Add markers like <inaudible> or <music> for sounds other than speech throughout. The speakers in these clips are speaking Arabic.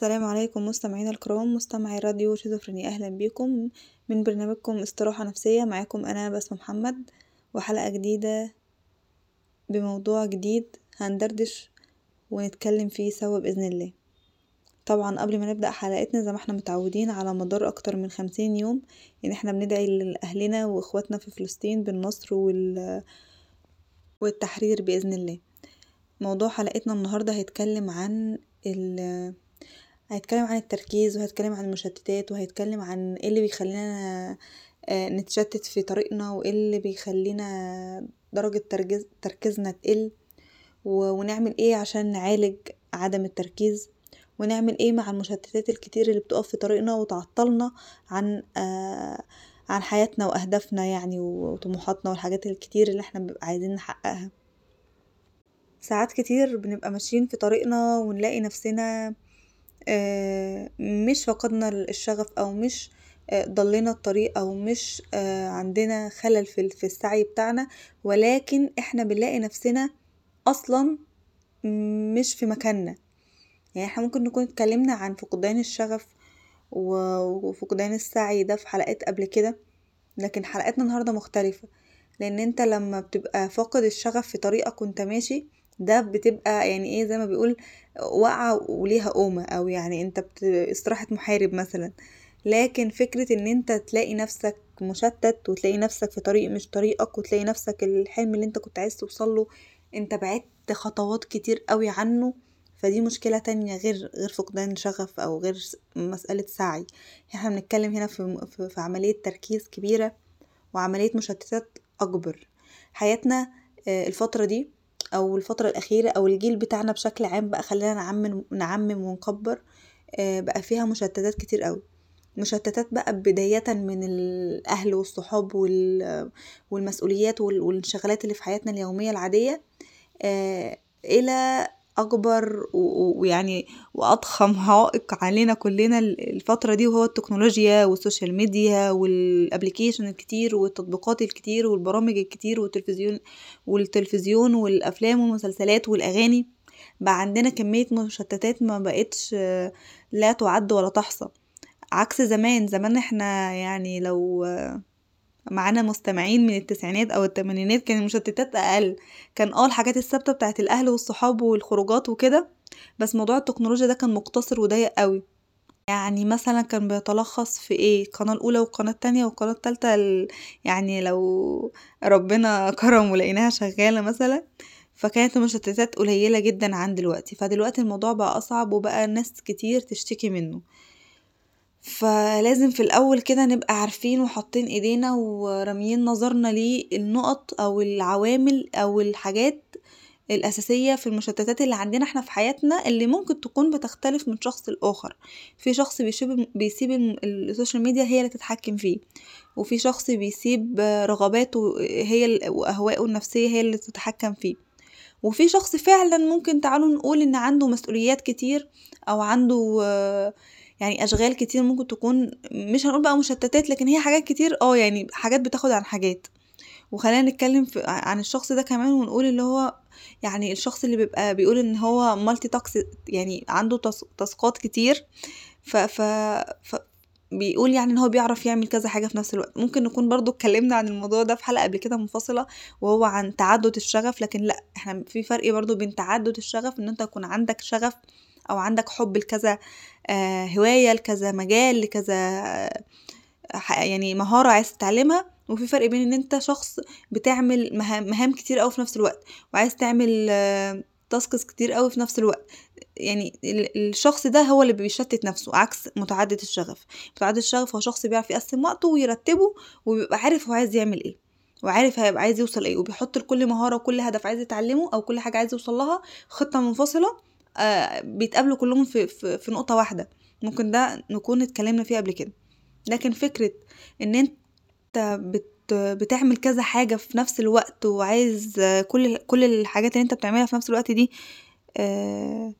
السلام عليكم مستمعينا الكرام مستمعي راديو شيزوفرينيا. أهلا بيكم من برنامجكم استراحة نفسية. معاكم أنا بسمة محمد وحلقة جديدة بموضوع جديد هندردش ونتكلم فيه سوا بإذن الله. طبعا قبل ما نبدأ حلقتنا زي ما إحنا متعودين على مدار أكتر من خمسين يوم إن إحنا بندعي لأهلنا وإخواتنا في فلسطين بالنصر وال... والتحرير بإذن الله. موضوع حلقتنا النهاردة هيتكلم عن ال هيتكلم عن التركيز وهيتكلم عن المشتتات وهيتكلم عن إيه اللي بيخلينا نتشتت في طريقنا وإيه اللي بيخلينا درجة تركيز تركيزنا تقل. ونعمل إيه عشان نعالج عدم التركيز؟ ونعمل إيه مع المشتتات الكتير اللي بتقف في طريقنا وتعطلنا عن عن حياتنا وأهدافنا يعني وطموحاتنا والحاجات الكتير اللي إحنا بنبقى عايزين نحققها. ساعات كتير بنبقى ماشيين في طريقنا ونلاقي نفسنا مش فقدنا الشغف أو مش ضلينا الطريق أو مش عندنا خلل في السعي بتاعنا. ولكن إحنا بنلاقي نفسنا أصلا مش في مكاننا. يعني إحنا ممكن نكون اتكلمنا عن فقدان الشغف وفقدان السعي ده في حلقات قبل كده لكن حلقتنا النهاردة مختلفة. لأن أنت لما بتبقى فاقد الشغف في طريقك وأنت ماشي ده بتبقى يعني إيه زي ما بيقول واقعة وليها قومة أو يعني أنت بت... استراحة محارب مثلا. لكن فكرة إن أنت تلاقي نفسك مشتت وتلاقي نفسك في طريق مش طريقك وتلاقي نفسك الحلم اللي أنت كنت عايز توصله أنت بعدت خطوات كتير قوي عنه. فدي مشكلة تانية غير غير فقدان شغف أو غير مسألة سعي. إحنا بنتكلم هنا في, في, عملية تركيز كبيرة وعملية مشتتات أكبر. حياتنا الفترة دي أو الفترة الأخيرة أو الجيل بتاعنا بشكل عام بقى خلينا نعمم نعمم ونكبر بقى فيها مشتتات كتير قوي مشتتات بقى بداية من الأهل والصحاب والمسؤوليات والانشغالات اللي في حياتنا اليومية العادية إلى أكبر ويعني وأضخم عائق علينا كلنا الفترة دي وهو التكنولوجيا وال social media وال application الكتير والتطبيقات الكتير والبرامج الكتير والتلفزيون والتلفزيون والأفلام والمسلسلات والأغاني. بقى عندنا كمية مشتتات ما بقتش لا تعد ولا تحصى. عكس زمان زمان إحنا يعني لو معانا مستمعين من التسعينات أو التمانينات كان المشتتات أقل. كان آه الحاجات الثابتة بتاعت الأهل والصحاب والخروجات وكده بس موضوع التكنولوجيا ده كان مقتصر وضيق قوي. يعني مثلا كان بيتلخص في إيه؟ القناه الأولى والقناه التانية والقناه التالتة ال... يعني لو ربنا <laughs> كرم ولقيناها شغالة مثلا فكانت المشتتات قليلة جدا عن دلوقتي. فدلوقتي الموضوع بقى أصعب وبقى ناس كتير تشتكي منه. فلازم في الأول كده نبقى عارفين وحاطين إيدينا وراميين نظرنا للنقط أو العوامل أو الحاجات الأساسية في المشتتات اللي عندنا إحنا في حياتنا اللي ممكن تكون بتختلف من شخص لآخر. في شخص بيسيب بيسيب ال social media هي اللي تتحكم فيه وفي شخص بيسيب رغباته هي واهواءه النفسية هي اللي تتحكم فيه. وفي شخص فعلا ممكن تعالوا نقول إن عنده مسؤوليات كتير أو عنده يعني أشغال كتير ممكن تكون مش هنقول بقى مشتتات لكن هي حاجات كتير آه يعني حاجات بتاخد عن حاجات. وخلينا نتكلم في عن الشخص ده كمان ونقول اللي هو يعني الشخص اللي بيبقى بيقول إن هو مالتي تاكس يعني عنده تاسكات كتير. ف, ف, ف بيقول يعني إن هو بيعرف يعمل كذا حاجة في نفس الوقت. ممكن نكون برضو اتكلمنا عن الموضوع ده في حلقة قبل كده منفصلة وهو عن تعدد الشغف لكن لأ إحنا في فرق برضو بين تعدد الشغف إن أنت يكون عندك شغف أو عندك حب لكذا آه هواية لكذا مجال لكذا آه يعني مهارة عايز تتعلمها وفي فرق بين إن أنت شخص بتعمل مهام, كتير قوي في نفس الوقت وعايز تعمل آه تاسكس كتير قوي في نفس الوقت. يعني الشخص ده هو اللي بيشتت نفسه عكس متعدد الشغف. متعدد الشغف هو شخص بيعرف يقسم وقته ويرتبه وبيبقى عارف هو عايز يعمل إيه وعارف هيبقى عايز يوصل إيه وبيحط لكل مهارة وكل هدف عايز يتعلمه أو كل حاجة عايز يوصل لها خطة منفصلة آه بيتقابلوا كلهم في, في, في نقطة واحدة. ممكن ده نكون اتكلمنا فيه قبل كده. لكن فكرة إن أنت بت بتعمل كذا حاجة في نفس الوقت وعايز كل كل الحاجات اللي أنت بتعملها في نفس الوقت دي آه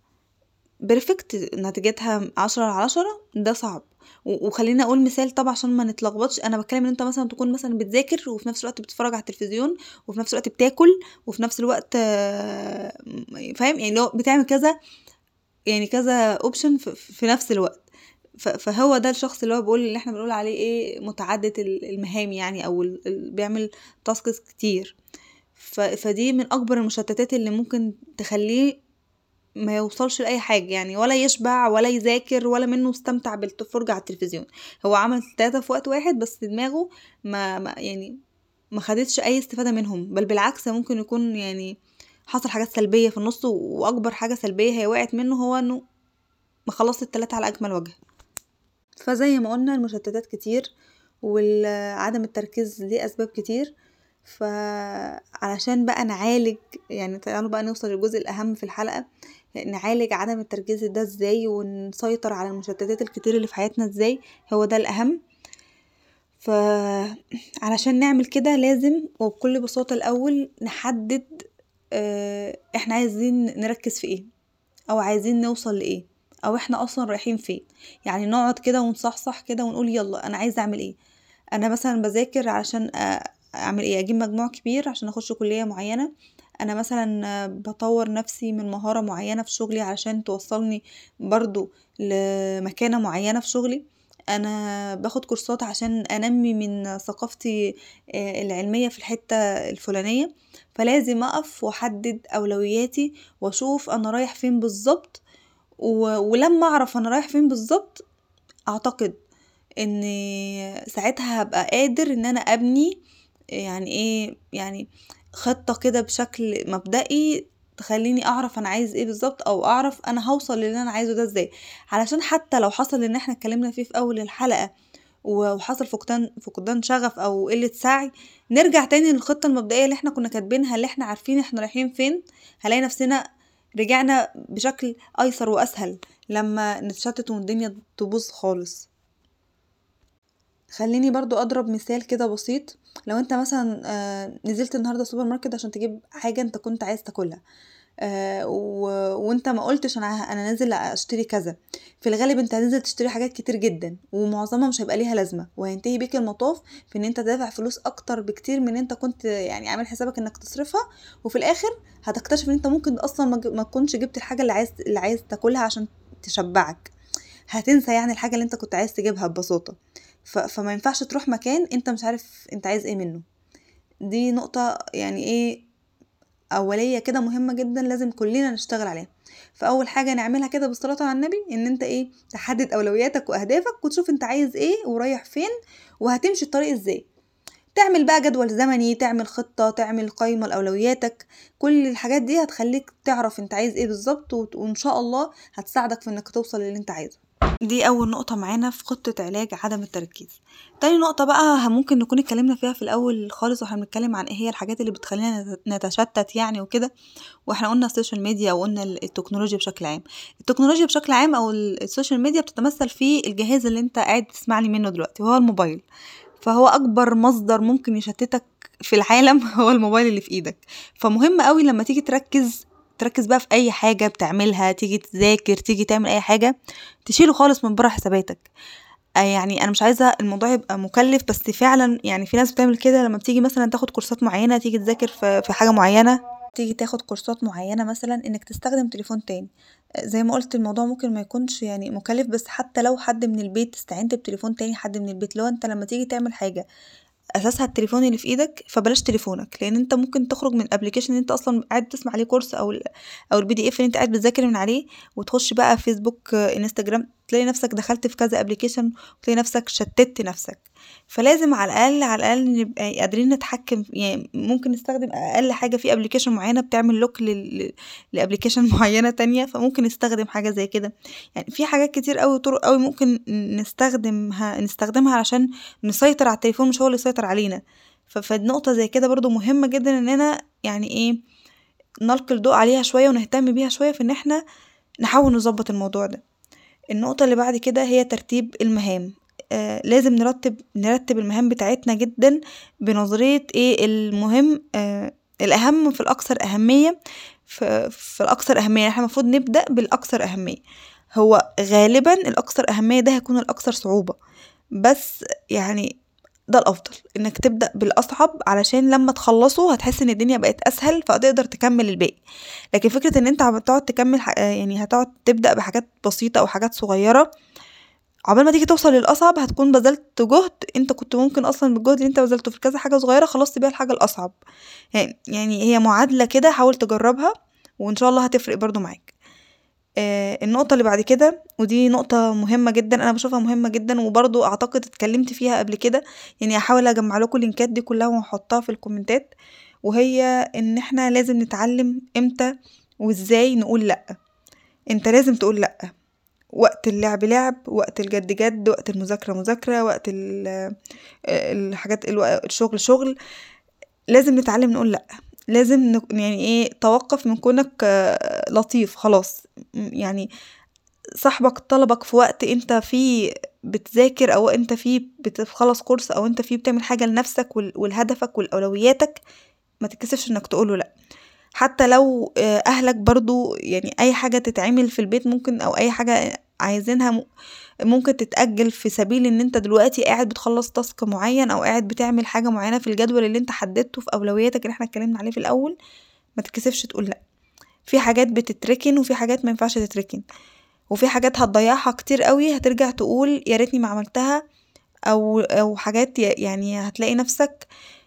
بيرفكت نتيجتها عشرة على عشرة ده صعب. وخليني أقول مثال طبعا عشان ما نتلخبطش. أنا بتكلم إن أنت مثلا تكون مثلا بتذاكر وفي نفس الوقت بتتفرج على التلفزيون وفي نفس الوقت بتاكل وفي نفس الوقت فاهم؟ يعني لو بتعمل كذا يعني كذا option في نفس الوقت. فهو ده الشخص اللي هو بيقول اللي إحنا بنقول عليه إيه متعدد المهام يعني أو بيعمل tasks كتير. فدي من أكبر المشتتات اللي ممكن تخليه ما يوصلش لأي حاجة يعني ولا يشبع ولا يذاكر ولا منه استمتع بالفرجه على التلفزيون. هو عمل ثلاثة في وقت واحد بس دماغه ما, ما يعني ما خدتش أي استفادة منهم. بل بالعكس ممكن يكون يعني حصل حاجات سلبية في النص وأكبر حاجة سلبية هي وقعت منه هو إنه ما خلصت التلاتة على اكمل وجه. فزي ما قلنا المشتتات كتير وعدم التركيز ليه أسباب كتير. فعلشان بقى نعالج يعني تعالوا بقى نوصل للجزء الأهم في الحلقة نعالج عدم التركيز ده إزاي ونسيطر على المشتتات الكتير اللي في حياتنا إزاي هو ده الأهم. فعلشان نعمل كده لازم وبكل بساطة الأول نحدد آه، إحنا عايزين نركز في إيه أو عايزين نوصل لإيه أو إحنا أصلا رايحين فين. يعني نقعد كده ونصحصح كده ونقول يلا أنا عايزه أعمل إيه. أنا مثلا بذاكر علشان أعمل إيه؟ أجيب مجموع كبير عشان أخش كلية معينة. أنا مثلا بطور نفسي من مهارة معينة في شغلي علشان توصلني برضو لمكانة معينة في شغلي. أنا باخد كورسات عشان أنمي من ثقافتي آه، العلمية في الحتة الفلانية. فلازم أقف وأحدد أولوياتي وأشوف أنا رايح فين بالظبط. ولما أعرف أنا رايح فين بالظبط أعتقد ان ساعتها هبقى قادر إن أنا أبني يعني إيه يعني خطة كده بشكل مبدئي تخليني أعرف أنا عايز إيه بالظبط أو أعرف أنا هوصل للي أنا عايزه ده إزاي. علشان حتى لو حصل إن إحنا اتكلمنا فيه في أول الحلقة وحصل فقدان فقدان شغف أو قلة سعي نرجع تاني للخطة المبدئية اللي إحنا كنا كاتبينها اللي إحنا عارفين إحنا رايحين فين. هلاقي نفسنا رجعنا بشكل أيسر وأسهل لما نتشتت والدنيا تبوظ خالص. خليني برضو أضرب مثال كده بسيط. لو انت مثلا آه، نزلت النهارده السوبر ماركت عشان تجيب حاجة انت كنت عايز تاكلها آه و... وانت ما قلتش أنا أنا نازل اشتري كذا. في الغالب انت هتنزل تشتري حاجات كتير جدا ومعظمها مش هيبقى ليها لازمة وهينتهي بيك المطاف في ان انت دافع فلوس أكتر بكتير من انت كنت يعني عامل حسابك انك تصرفها وفي الآخر هتكتشف ان انت ممكن أصلا ما تكونش جبت الحاجة اللي عايز اللي عايز تاكلها عشان تشبعك. هتنسى يعني الحاجة اللي انت كنت عايز تجيبها ببساطة. ف... فما ينفعش تروح مكان انت مش عارف انت عايز إيه منه. دي نقطة يعني إيه أولية كده مهمة جدا لازم كلنا نشتغل عليها. فأول حاجة نعملها كده بالصلاة على النبي إن أنت إيه تحدد أولوياتك وأهدافك وتشوف أنت عايز إيه ورايح فين وهتمشي الطريق إزاي. تعمل بقى جدول زمني تعمل خطة تعمل قائمة لأولوياتك. كل الحاجات دي هتخليك تعرف أنت عايز إيه بالظبط وإن شاء الله هتساعدك في إنك توصل للي أنت عايزه. دي أول نقطة معانا في خطة علاج عدم التركيز. تاني نقطة بقى ممكن نكون اتكلمنا فيها في الأول خالص وإحنا بنتكلم عن إيه هي الحاجات اللي بتخلينا نتشتت يعني وكده وإحنا قلنا ال social media وقلنا التكنولوجيا بشكل عام. التكنولوجيا بشكل عام أو ال social media بتتمثل في الجهاز اللي أنت قاعد تسمعني منه دلوقتي وهو الموبايل. فهو أكبر مصدر ممكن يشتتك في العالم <laughs> هو الموبايل اللي في إيدك. فمهم قوي لما تيجي تركز تركز بقى في أي حاجة بتعملها تيجي تذاكر تيجي تعمل أي حاجة تشيله خالص من بره حساباتك آه، يعني أنا مش عايزة الموضوع يبقى مكلف بس فعلا يعني في ناس بتعمل كده لما بتيجي مثلا تاخد كورسات معينة تيجي تذاكر في حاجة معينة. تيجي تاخد كورسات معينة مثلا إنك تستخدم تليفون تاني. آه، زي ما قلت الموضوع ممكن ما يكونش يعني مكلف بس حتى لو حد من البيت استعنت بتليفون تاني حد من البيت لو أنت لما تيجي تعمل حاجة أساسها التليفون اللي في إيدك فبلاش تليفونك لأن أنت ممكن تخرج من application أنت أصلا قاعد تسمع عليه course أو أو ال PDF اللي أنت قاعد بتذاكر من عليه وتخش بقى فيسبوك انستجرام تلاقي نفسك دخلت في كذا application وتلاقي نفسك شتت نفسك. فلازم على الأقل على الأقل نبقى قادرين نتحكم يعني ممكن نستخدم أقل حاجة في application معينة بتعمل lock ل application <laughs> معينة تانية فممكن نستخدم حاجة زي كده. يعني في حاجات كتير قوي طرق قوي ممكن نستخدمها نستخدمها علشان نسيطر على التليفون مش هو اللي يسيطر علينا. فالنقطة زي كده برضو مهمة جدا اننا يعني إيه نلقي الضوء عليها شوية ونهتم بيها شوية في إن إحنا نحاول نظبط الموضوع ده. النقطة اللي بعد كده هي ترتيب المهام. آه لازم نرتب نرتب المهام بتاعتنا جدا بنظرية إيه المهم آه الأهم في الأكثر أهمية في, في الأكثر أهمية. إحنا المفروض نبدأ بالأكثر أهمية. هو غالبا الأكثر أهمية ده هيكون الأكثر صعوبة. بس يعني ده الأفضل إنك تبدأ بالأصعب علشان لما تخلصه هتحس إن الدنيا بقت أسهل فتقدر تكمل الباقي. لكن فكرة إن أنت هتقعد تكمل يعني هتقعد تبدأ بحاجات بسيطة أو حاجات صغيرة عقبال ما تيجي توصل للأصعب هتكون بذلت جهد أنت كنت ممكن أصلا بالجهد اللي أنت بذلته في كذا حاجة صغيرة خلصت بيها الحاجة الأصعب. يعني يعني هي معادلة كده حاول تجربها وإن شاء الله هتفرق برضو معاك. آه النقطة اللي بعد كده ودي نقطة مهمة جدا أنا بشوفها مهمة جدا وبرضو أعتقد اتكلمت فيها قبل كده. يعني هحاول أجمع لكم اللينكات دي كلها وأحطها في الكومنتات. وهي إن إحنا لازم نتعلم إمتى وإزاي نقول لأ. إنت لازم تقول لأ. وقت اللعب لعب وقت الجد جد وقت المذاكرة مذاكرة وقت ال- الحاجات الو- الشغل شغل. لازم نتعلم نقول لأ. لازم نك- يعني إيه توقف من كونك آه، لطيف خلاص. يعني صاحبك طلبك في وقت أنت فيه بتذاكر أو أنت فيه بتخلص كورس أو أنت فيه بتعمل حاجة لنفسك ولهدفك ولأولوياتك ما تتكسفش إنك تقوله لأ. حتى لو آه، أهلك برضو يعني أي حاجة تتعمل في البيت ممكن أو أي حاجة عايزينها ممكن تتأجل في سبيل إن أنت دلوقتي قاعد بتخلص تاسك معين أو قاعد بتعمل حاجة معينة في الجدول اللي أنت حددته في أولوياتك اللي إحنا اتكلمنا عليه في الأول ما تتكسفش تقول لأ. في حاجات بتتركن وفي حاجات ما ينفعش تتركن. وفي حاجات هتضيعها كتير قوي هترجع تقول يا ريتني ما عملتها أو أو حاجات يعني هتلاقي نفسك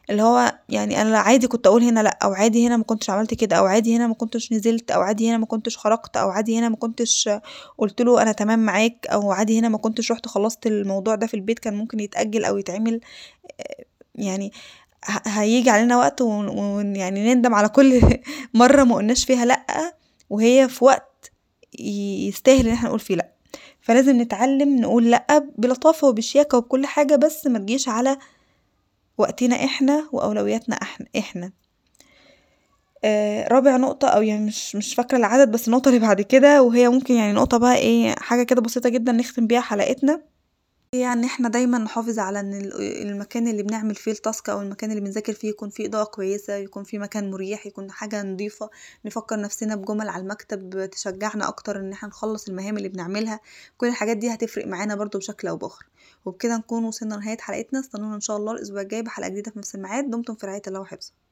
اللي هو يعني أنا عادي كنت أقول هنا لأ أو عادي هنا ما كنتش عملت كده أو عادي هنا ما كنتش نزلت أو عادي هنا ما كنتش خرجت أو عادي هنا ما كنتش قلت له أنا تمام معاك أو عادي هنا ما كنتش رحت خلصت الموضوع ده في البيت كان ممكن يتأجل أو يتعمل. يعني ه- هيجي علينا وقت ون ون- يعني نندم على كل <laughs> مرة ما قلناش فيها لأ وهي في وقت يستاهل إن إحنا نقول فيه لأ. فلازم نتعلم نقول لأ بلطافة وبشياكة وبكل حاجة بس ما تجيش على وقتنا إحنا وأولوياتنا إحنا. آه رابع نقطة أو يعني مش مش فاكرة العدد بس النقطة اللي بعد كده وهي ممكن يعني نقطة بقى إيه حاجة كده بسيطة جدا نختم بيها حلقتنا. هي ان إحنا دايما نحافظ على إن ال- المكان اللي بنعمل فيه التاسك أو المكان اللي بنذاكر فيه يكون فيه إضاءة كويسة يكون فيه مكان مريح يكون حاجة نظيفة نفكر نفسنا بجمل على المكتب تشجعنا أكتر إن إحنا نخلص المهام اللي بنعملها. كل الحاجات دي هتفرق معانا برضو بشكل أو بآخر. وبكده نكون وصلنا لنهاية حلقتنا. استنونا إن شاء الله الأسبوع الجاي بحلقة جديدة في نفس الميعاد. دمتم في رعاية الله وحفظه.